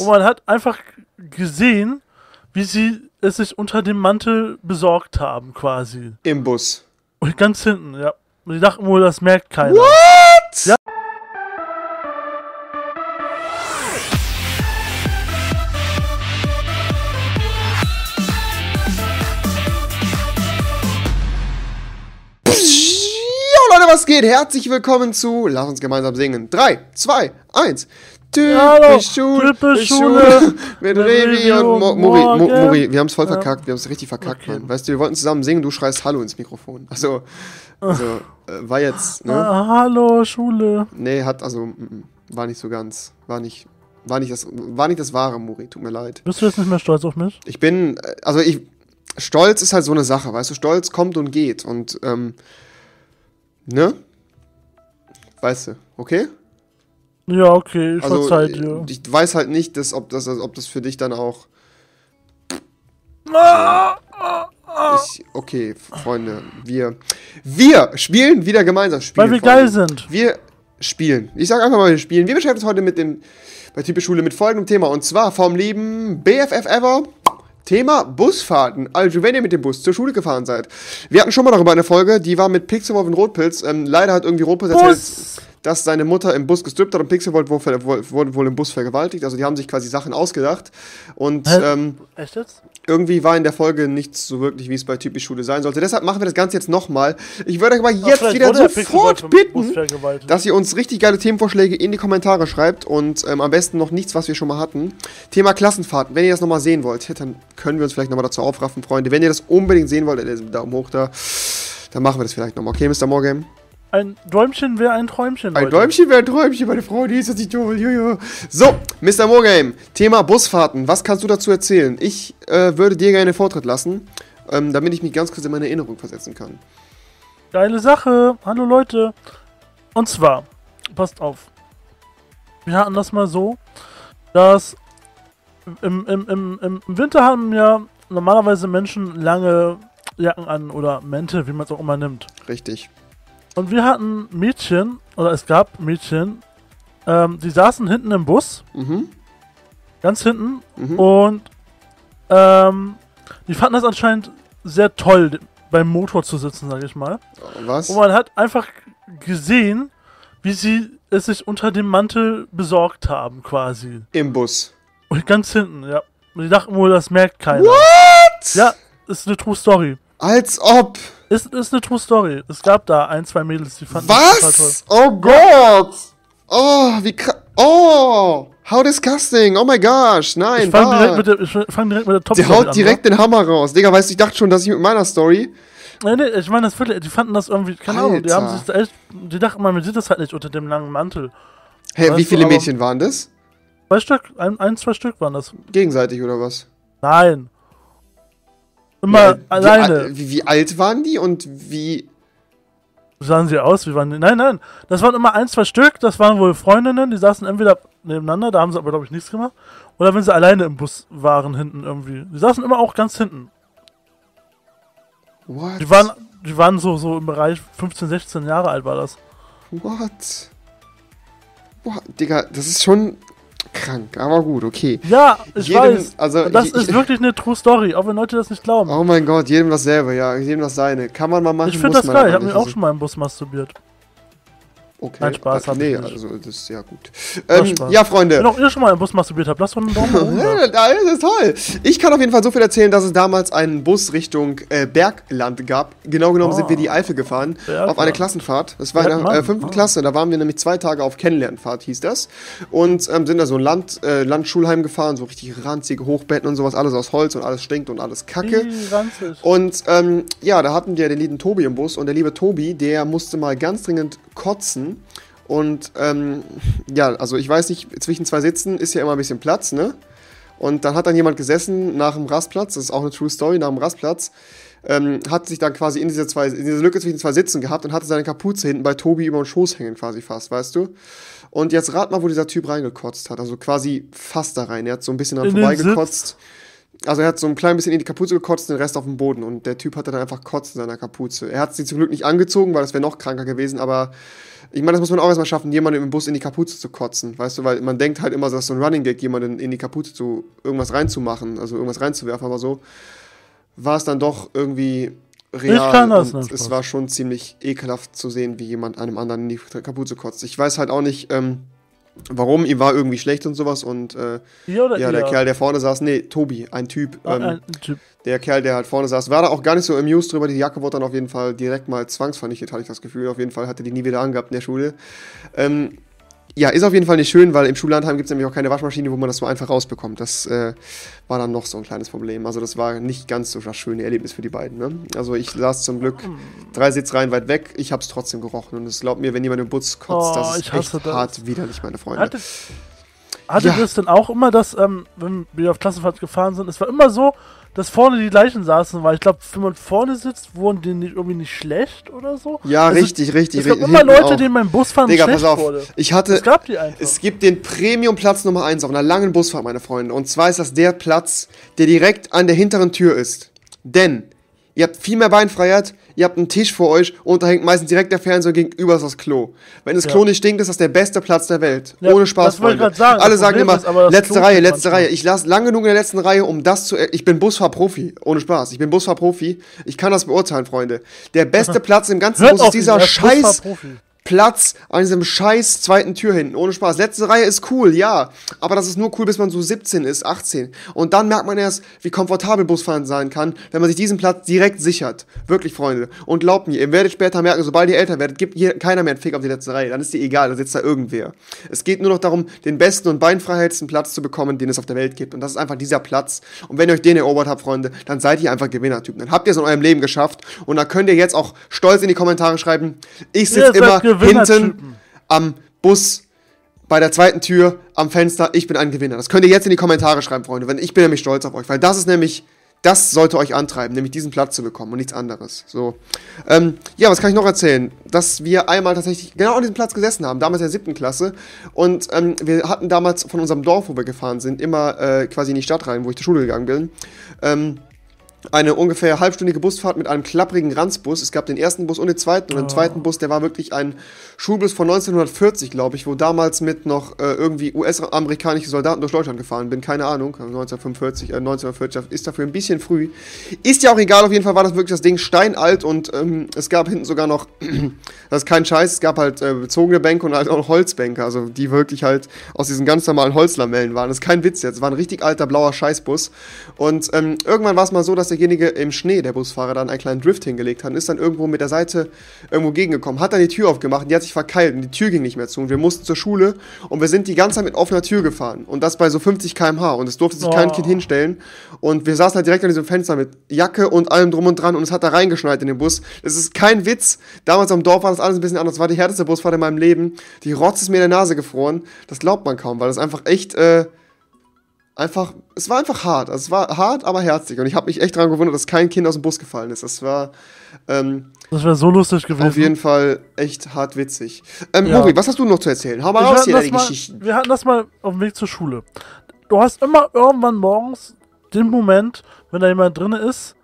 Und man hat einfach gesehen, wie sie es sich unter dem Mantel besorgt haben, quasi. Im Bus. Und ganz hinten, ja. Und die dachten wohl, das merkt keiner. What? Ja. Was geht? Herzlich willkommen zu Lass uns gemeinsam singen. 3, 2, 1. Hallo, Typisch Schule, typisch Schule mit Revi und Mo Muri. Mo. Muri, wir haben es voll verkackt, wir haben es richtig verkackt, Okay. Mann. Weißt du, wir wollten zusammen singen, du schreist Hallo ins Mikrofon. Also, also äh, war jetzt, ne? Ah, hallo, Schule. Nee, hat, also, war nicht so ganz, war nicht, war nicht das, war nicht das wahre, Muri, tut mir leid. Bist du jetzt nicht mehr stolz auf mich? Ich bin, äh, also ich, Stolz ist halt so eine Sache, weißt du, Stolz kommt und geht und, ähm, ne? Weißt du, okay? Ja, okay, ich Also, verzeih äh, dir. ich weiß halt nicht, dass, ob, das, ob das für dich dann auch, Ah, ich, okay, Freunde, wir, wir spielen wieder gemeinsam spielen. weil wir Freunde. geil sind. Wir spielen. Ich sag einfach mal, wir spielen. Wir beschäftigen uns heute mit dem, bei Typisch Schule mit folgendem Thema. Und zwar vom lieben BFF Ever. Thema Busfahrten. Also, wenn ihr mit dem Bus zur Schule gefahren seid. Wir hatten schon mal darüber eine Folge, die war mit Pixelwolf und Rotpilz. Ähm, leider hat irgendwie Rotpilz erzählt, Bus. Dass seine Mutter im Bus gestrippt hat und Pixelwolf wurde wohl, wohl, im Bus vergewaltigt. Also, die haben sich quasi Sachen ausgedacht. Und ähm, Echt jetzt? irgendwie war in der Folge nichts so wirklich, wie es bei Typisch Schule sein sollte. Deshalb machen wir das Ganze jetzt nochmal. Ich würde aber jetzt vielleicht wieder wurde sofort bitten, dass ihr uns richtig geile Themenvorschläge in die Kommentare schreibt und ähm, am besten noch nichts, was wir schon mal hatten. Thema Klassenfahrten. Wenn ihr das nochmal sehen wollt, dann können wir uns vielleicht nochmal dazu aufraffen, Freunde. Wenn ihr das unbedingt sehen wollt, Daumen hoch da, dann machen wir das vielleicht nochmal. Okay, Mr. Morgan? Ein Däumchen wäre ein Träumchen. Ein Leute. Träumchen wäre ein Träumchen, meine Frau, die ist jetzt nicht. Jojo. So, Mr. Morgame, Thema Busfahrten. Was kannst du dazu erzählen? Ich äh, würde dir gerne Vortritt lassen, ähm, damit ich mich ganz kurz in meine Erinnerung versetzen kann. Geile Sache. Hallo Leute. Und zwar, passt auf. Wir hatten das mal so, dass im, im, im, im Winter haben ja normalerweise Menschen lange Jacken an oder Mäntel, wie man es auch immer nimmt. Richtig. Und wir hatten Mädchen, oder es gab Mädchen, ähm, die saßen hinten im Bus, Mhm. ganz hinten, Mhm. und ähm, die fanden das anscheinend sehr toll, beim Motor zu sitzen, sag ich mal. Was? Und man hat einfach gesehen, wie sie es sich unter dem Mantel besorgt haben, quasi. Im Bus. Und ganz hinten, ja. Und die dachten wohl, das merkt keiner. What? Ja, ist eine True Story. Als ob. Ist, ist eine True Story. Es gab da ein, zwei Mädels, die fanden das total toll. Was? Oh Gott. Oh, wie krass. Oh, how disgusting. Oh my gosh. Nein, Ich fange bah. direkt, mit der- ich fang direkt mit der top Die haut direkt den Hammer raus. Digga, weißt du, ich dachte schon, dass ich mit meiner Story. Nee, nee, ich meine das wirklich, die fanden das irgendwie, keine Ahnung, die haben Alter. sich echt, die dachten, man sieht das halt nicht unter dem langen Mantel. Hey, Weißt wie du, viele aber- Mädchen waren das? Zwei Stück, ein, ein zwei Stück waren das. Gegenseitig oder was? Nein. Immer Wie, alleine. al- Wie, wie alt waren die und wie. Wie sahen sie aus? Wie waren die? Nein, nein. Das waren immer ein, zwei Stück. Das waren wohl Freundinnen. Die saßen entweder nebeneinander, da haben sie aber, glaube ich, nichts gemacht. Oder wenn sie alleine im Bus waren, hinten irgendwie. Die saßen immer auch ganz hinten. What? Die waren, die waren so, so im Bereich 15, 16 Jahre alt war das. What? Boah, Digga, das ist schon krank, aber gut, okay. Ja, ich Jedem- weiß. also, das ich- ist wirklich eine True Story, auch wenn Leute das nicht glauben. Oh mein Gott, jedem dasselbe, ja, jedem das seine. Kann man mal machen, ich finde das geil. Ich habe mich auch schon mal im Bus masturbiert. Okay. Nein, Spaß, Ah, hab Nee, also das ist ja gut. Ähm, ja, Wenn Freunde. auch ihr schon mal im Bus masturbiert habt, lasst doch einen Daumen da. Ja, Das ist toll. Ich kann auf jeden Fall so viel erzählen, dass es damals einen Bus Richtung äh, Bergland gab. Genau genommen Oh. sind wir die Eifel gefahren Bergland. auf eine Klassenfahrt. Das war in der Bergmann. äh, fünften Ah. Klasse. Da waren wir nämlich zwei Tage auf Kennenlernfahrt, hieß das. Und ähm, sind da so ein Land, äh, Landschulheim gefahren, so richtig ranzige Hochbetten und sowas, alles aus Holz und alles stinkt und alles kacke. Ih, ranzig. Und ähm, ja, da hatten wir den lieben Tobi im Bus und der liebe Tobi, der musste mal ganz dringend kotzen. Und ähm, ja, also ich weiß nicht, zwischen zwei Sitzen ist ja immer ein bisschen Platz, ne? Und dann hat dann jemand gesessen nach dem Rastplatz, das ist auch eine True Story, nach dem Rastplatz, ähm, hat sich dann quasi in diese, zwei, in diese Lücke zwischen zwei Sitzen gehabt und hatte seine Kapuze hinten bei Tobi über den Schoß hängen quasi fast, weißt du? Und jetzt rat mal, wo dieser Typ reingekotzt hat, also quasi fast da rein. Er hat so ein bisschen den vorbeigekotzt. Also er hat so ein klein bisschen in die Kapuze gekotzt, den Rest auf dem Boden. Und der Typ hatte dann einfach Kotz in seiner Kapuze. Er hat sie zum Glück nicht angezogen, weil das wäre noch kranker gewesen, aber ich meine, das muss man auch erstmal schaffen, jemanden im Bus in die Kapuze zu kotzen, weißt du, weil man denkt halt immer, dass so ein Running Gag, jemanden in die Kapuze zu irgendwas reinzumachen, also irgendwas reinzuwerfen, aber so war es dann doch irgendwie real. Ich kann das und es war schon ziemlich ekelhaft zu sehen, wie jemand einem anderen in die Kapuze kotzt. Ich weiß halt auch nicht, ähm, warum, ihm war irgendwie schlecht und sowas und äh, ja, ihr? der Kerl, der vorne saß, nee, Tobi, ein Typ, Ah, ähm, ein Typ. der Kerl, der halt vorne saß, war da auch gar nicht so amused drüber. Die Jacke wurde dann auf jeden Fall direkt mal zwangsvernichtet, hatte ich das Gefühl. Auf jeden Fall hatte die nie wieder angehabt in der Schule. Ähm, ja, ist auf jeden Fall nicht schön, weil im Schullandheim gibt es nämlich auch keine Waschmaschine, wo man das so einfach rausbekommt. Das äh, war dann noch so ein kleines Problem. Also das war nicht ganz so das schöne Erlebnis für die beiden. Ne? Also ich saß zum Glück drei Sitzreihen weit weg. Ich habe es trotzdem gerochen. Und es glaubt mir, wenn jemand im Bus kotzt, Oh, das ist echt das. hart widerlich, meine Freunde. Hattet, hattet Ja. ihr es denn auch immer, dass, ähm, wenn wir auf Klassenfahrt gefahren sind, es war immer so, dass vorne die gleichen saßen, weil ich glaube, wenn man vorne sitzt, wurden die nicht, irgendwie nicht schlecht oder so. ja, Also, richtig, richtig. Es gab ri- immer Leute, auch. denen beim Busfahren Digga, schlecht pass auf. wurde. Ich hatte, Es gab die einfach. Es gibt den Premium-Platz Nummer 1 auf einer langen Busfahrt, meine Freunde. Und zwar ist das der Platz, der direkt an der hinteren Tür ist. Denn ihr habt viel mehr Beinfreiheit, ihr habt einen Tisch vor euch und da hängt meistens direkt der Fernseher gegenüber ist das Klo. Wenn das Ja. Klo nicht stinkt, ist das der beste Platz der Welt. Ja, Ohne Spaß, Freunde. sagen. Alle Das sagen immer, ist letzte Klo Reihe, letzte. Reihe. Ich lasse lange genug in der letzten Reihe, um das zu... Ich bin Busfahrprofi, ohne Spaß. Ich bin Busfahrprofi. Ich kann das beurteilen, Freunde. Der beste Platz im ganzen Hört Bus ist dieser er scheiß... Platz an diesem scheiß zweiten Tür hinten. Ohne Spaß. Letzte Reihe ist cool, ja. Aber das ist nur cool, bis man so 17 ist, 18. Und dann merkt man erst, wie komfortabel Busfahren sein kann, wenn man sich diesen Platz direkt sichert. Wirklich, Freunde. Und glaubt mir, ihr werdet später merken, sobald ihr älter werdet, gibt hier keiner mehr einen Fick auf die letzte Reihe. Dann ist dir egal, da sitzt da irgendwer. Es geht nur noch darum, den besten und beinfreiheitsten Platz zu bekommen, den es auf der Welt gibt. Und das ist einfach dieser Platz. Und wenn ihr euch den erobert habt, Freunde, dann seid ihr einfach Gewinnertypen. Dann habt ihr es in eurem Leben geschafft. Und dann könnt ihr jetzt auch stolz in die Kommentare schreiben, ich sitze immer. Hinten am Bus bei der zweiten Tür am Fenster. Ich bin ein Gewinner. Das könnt ihr jetzt in die Kommentare schreiben, Freunde. Wenn ich bin nämlich stolz auf euch, weil das ist nämlich das sollte euch antreiben, nämlich diesen Platz zu bekommen und nichts anderes. So, ähm, ja, was kann ich noch erzählen? Dass wir einmal tatsächlich genau an diesem Platz gesessen haben, damals in der siebten Klasse. Und ähm, wir hatten damals von unserem Dorf, wo wir gefahren sind, immer äh, quasi in die Stadt rein, wo ich zur Schule gegangen bin. Ähm, eine ungefähr halbstündige Busfahrt mit einem klapprigen Ranzbus. Es gab den ersten Bus und den zweiten. Und Oh. im zweiten Bus, der war wirklich ein Schulbus von 1940, glaube ich, wo damals mit noch äh, irgendwie US-amerikanische Soldaten durch Deutschland gefahren bin. Keine Ahnung. 1945, äh, 1940 ist dafür ein bisschen früh. Ist ja auch egal, auf jeden Fall war das wirklich das Ding steinalt und ähm, es gab hinten sogar noch, das ist kein Scheiß, es gab halt äh, bezogene Bänke und halt auch noch Holzbänke, also die wirklich halt aus diesen ganz normalen Holzlamellen waren. Das ist kein Witz jetzt. Es war ein richtig alter blauer Scheißbus. Und ähm, irgendwann war es mal so, dass derjenige im Schnee, der Busfahrer, dann einen kleinen Drift hingelegt hat und ist dann irgendwo mit der Seite irgendwo gegengekommen, hat dann die Tür aufgemacht und die hat sich verkeilt und die Tür ging nicht mehr zu und wir mussten zur Schule und wir sind die ganze Zeit mit offener Tür gefahren und das bei so 50 km/h und es durfte sich kein Oh. Kind hinstellen und wir saßen halt direkt an diesem Fenster mit Jacke und allem drum und dran und es hat da reingeschneit in den Bus. Das ist kein Witz. Damals am Dorf war das alles ein bisschen anders. Das war die härteste Busfahrt in meinem Leben. Die Rotz ist mir in der Nase gefroren. Das glaubt man kaum, weil das einfach echt äh, einfach, es war einfach hart. Also es war hart, aber herzig. Und ich habe mich echt daran gewundert, dass kein Kind aus dem Bus gefallen ist. Das war ähm, Das wäre so lustig gewesen. auf jeden Fall echt hart witzig. Ähm, Ja. Mori, was hast du noch zu erzählen? Hau mal Wir raus hatten hier das deine mal- Geschichten. Wir hatten das mal auf dem Weg zur Schule. Du hast immer irgendwann morgens den Moment, wenn da jemand drin ist,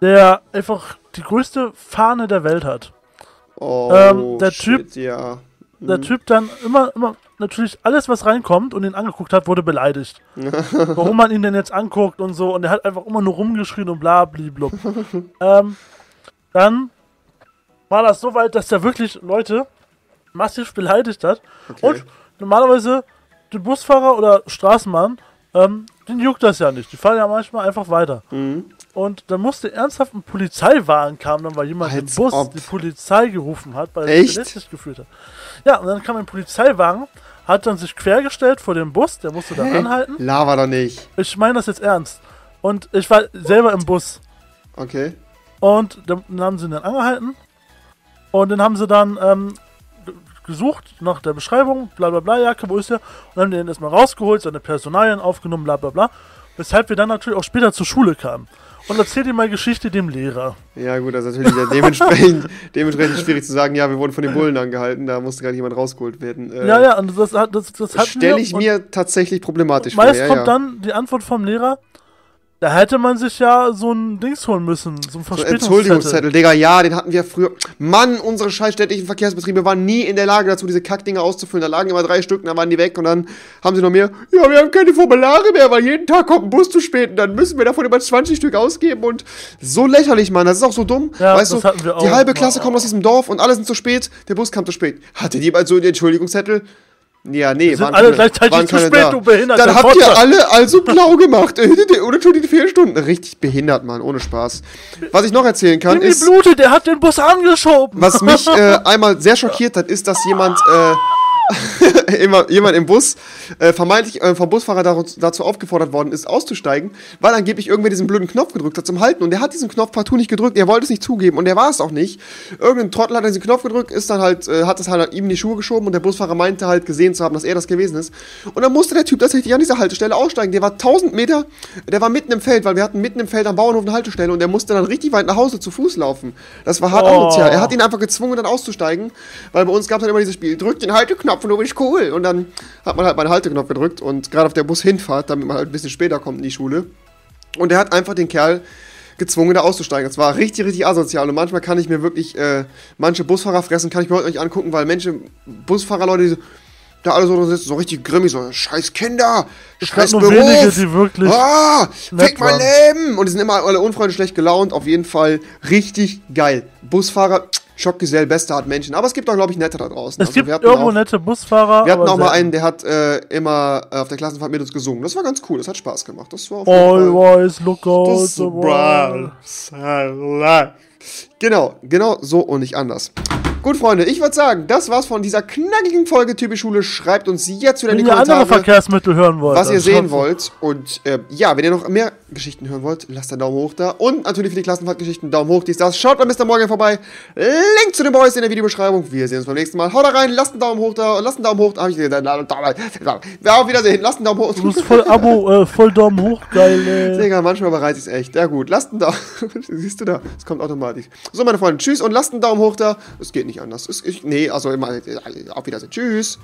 der einfach die größte Fahne der Welt hat. Oh, ähm, der Typ- ja. Der Typ dann immer, immer, natürlich alles, was reinkommt und ihn angeguckt hat, wurde beleidigt. Warum man ihn denn jetzt anguckt und so. Und er hat einfach immer nur rumgeschrien und bla, bliblub. ähm, dann war das so weit, dass der wirklich Leute massiv beleidigt hat. Okay. Und normalerweise, den Busfahrer oder Straßenbahn, ähm, den juckt das ja nicht. Die fahren ja manchmal einfach weiter. Mhm. Und dann musste ernsthaft ein Polizeiwagen kam, dann weil jemand Als im Bus ob. die Polizei gerufen hat, weil er sich gefühlt hat. Ja, und dann kam ein Polizeiwagen, hat dann sich quergestellt vor dem Bus, der musste da anhalten. Lava doch nicht. Ich meine das jetzt ernst. Und ich war selber im Bus. Okay. Und dann haben sie ihn dann angehalten. Und dann haben sie dann ähm, gesucht nach der Beschreibung, bla bla bla, Jacke, wo ist der? Und dann haben den erstmal rausgeholt, seine Personalien aufgenommen, bla bla bla. Weshalb wir dann natürlich auch später zur Schule kamen. Und erzählt ihm mal Geschichte dem Lehrer. Ja, gut, das ist natürlich dementsprechend, dementsprechend schwierig zu sagen, ja, wir wurden von den Bullen angehalten, da musste gerade jemand rausgeholt werden. Äh, ja, ja, und das, hat- das, das hatten Stelle ich mir tatsächlich problematisch vor. Meist Ja, kommt ja. dann die Antwort vom Lehrer, Da hätte man sich ja so ein Dings holen müssen, so ein So, Verspätungszettel. Entschuldigungszettel, Digga, ja, den hatten wir früher. Mann, unsere scheiß städtischen Verkehrsbetriebe waren nie in der Lage dazu, diese Kackdinger auszufüllen. Da lagen immer drei Stück, dann waren die weg und dann haben sie noch mehr. Ja, wir haben keine Formulare mehr, weil jeden Tag kommt ein Bus zu spät und dann müssen wir davon immer 20 Stück ausgeben und so lächerlich, Mann. Das ist auch so dumm. Ja, weißt das du, hatten wir die halbe Klasse kommt aus diesem Dorf und alle sind zu spät. Der Bus kam zu spät. Hatte jemand so einen Entschuldigungszettel? Ja, nee, sind alle gleichzeitig waren zu spät, da. du behinderter Dann habt ihr alle also blau gemacht. Oder schon die vier Stunden. Richtig behindert, Mann, ohne Spaß. Was ich noch erzählen kann, ist. Blute, der hat den Bus angeschoben. Was mich äh, einmal sehr schockiert hat, ist, dass jemand, äh, jemand im Bus äh, vermeintlich äh, vom Busfahrer dazu, dazu aufgefordert worden ist, auszusteigen, weil angeblich irgendwer diesen blöden Knopf gedrückt hat zum Halten. Und der hat diesen Knopf partout nicht gedrückt, er wollte es nicht zugeben und der war es auch nicht. Irgendein Trottel hat diesen Knopf gedrückt, ist dann halt, äh, hat es halt ihm in die Schuhe geschoben und der Busfahrer meinte halt gesehen zu haben, dass er das gewesen ist. Und dann musste der Typ tatsächlich an dieser Haltestelle aussteigen. Der war 1000 Meter, der war mitten im Feld, weil wir hatten mitten im Feld am Bauernhof eine Haltestelle und der musste dann richtig weit nach Hause zu Fuß laufen. Das war hart Oh. asozial. Er hat ihn einfach gezwungen, dann auszusteigen, weil bei uns gab es dann immer dieses Spiel, drück den Halteknopf und du bist cool. Und dann hat man halt meinen Halteknopf gedrückt und gerade auf der Bushinfahrt, damit man halt ein bisschen später kommt in die Schule. Und er hat einfach den Kerl gezwungen, da auszusteigen. Das war richtig, richtig asozial. Und manchmal kann ich mir wirklich, äh, manche Busfahrer fressen, kann ich mir heute nicht angucken, weil Menschen, Busfahrer, Leute, die so, da alle so drin sitzen, so richtig grimmig, so, scheiß Kinder, scheiß Beruf. wenige, die wirklich Ah, fick mein. Leben! Und die sind immer alle unfreundlich, schlecht gelaunt. Auf jeden Fall richtig geil. Busfahrer, Schockgesell, beste Art Menschen. Aber es gibt auch, glaube ich, nette da draußen. Es Also gibt irgendwo auch, nette Busfahrer. Wir hatten auch mal einen, der hat äh, immer äh, auf der Klassenfahrt mit uns gesungen. Das war ganz cool, das hat Spaß gemacht. Das war auf Always look out the wall. Genau, genau so und nicht anders. Gut, Freunde, ich würde sagen, das war's von dieser knackigen Folge Typisch Schule. Schreibt uns jetzt wieder in die ihr andere Kommentare, Verkehrsmittel hören wollt. was ihr sehen wollt. Und äh, ja, wenn ihr noch mehr Geschichten hören wollt, lasst einen Daumen hoch da. Und natürlich für die Klassenfahrtgeschichten Daumen hoch, dies, das. Schaut bei Mr. Morgan vorbei. Link zu den Boys in der Videobeschreibung. Wir sehen uns beim nächsten Mal. Haut da rein, lasst einen Daumen hoch da. Und lasst einen Daumen hoch da. Hab ich gesagt, auf Wiedersehen. Lasst einen Daumen hoch. Du bist voll Abo, äh, voll Daumen hoch, geil, ey. Digga, manchmal bereite ich es echt. Ja gut, lasst einen Daumen. Siehst du da? Es kommt automatisch. So, meine Freunde, tschüss und lasst einen Daumen hoch da. Es geht nicht anders. Es, ich, nee, also immer. Auf Wiedersehen. Tschüss.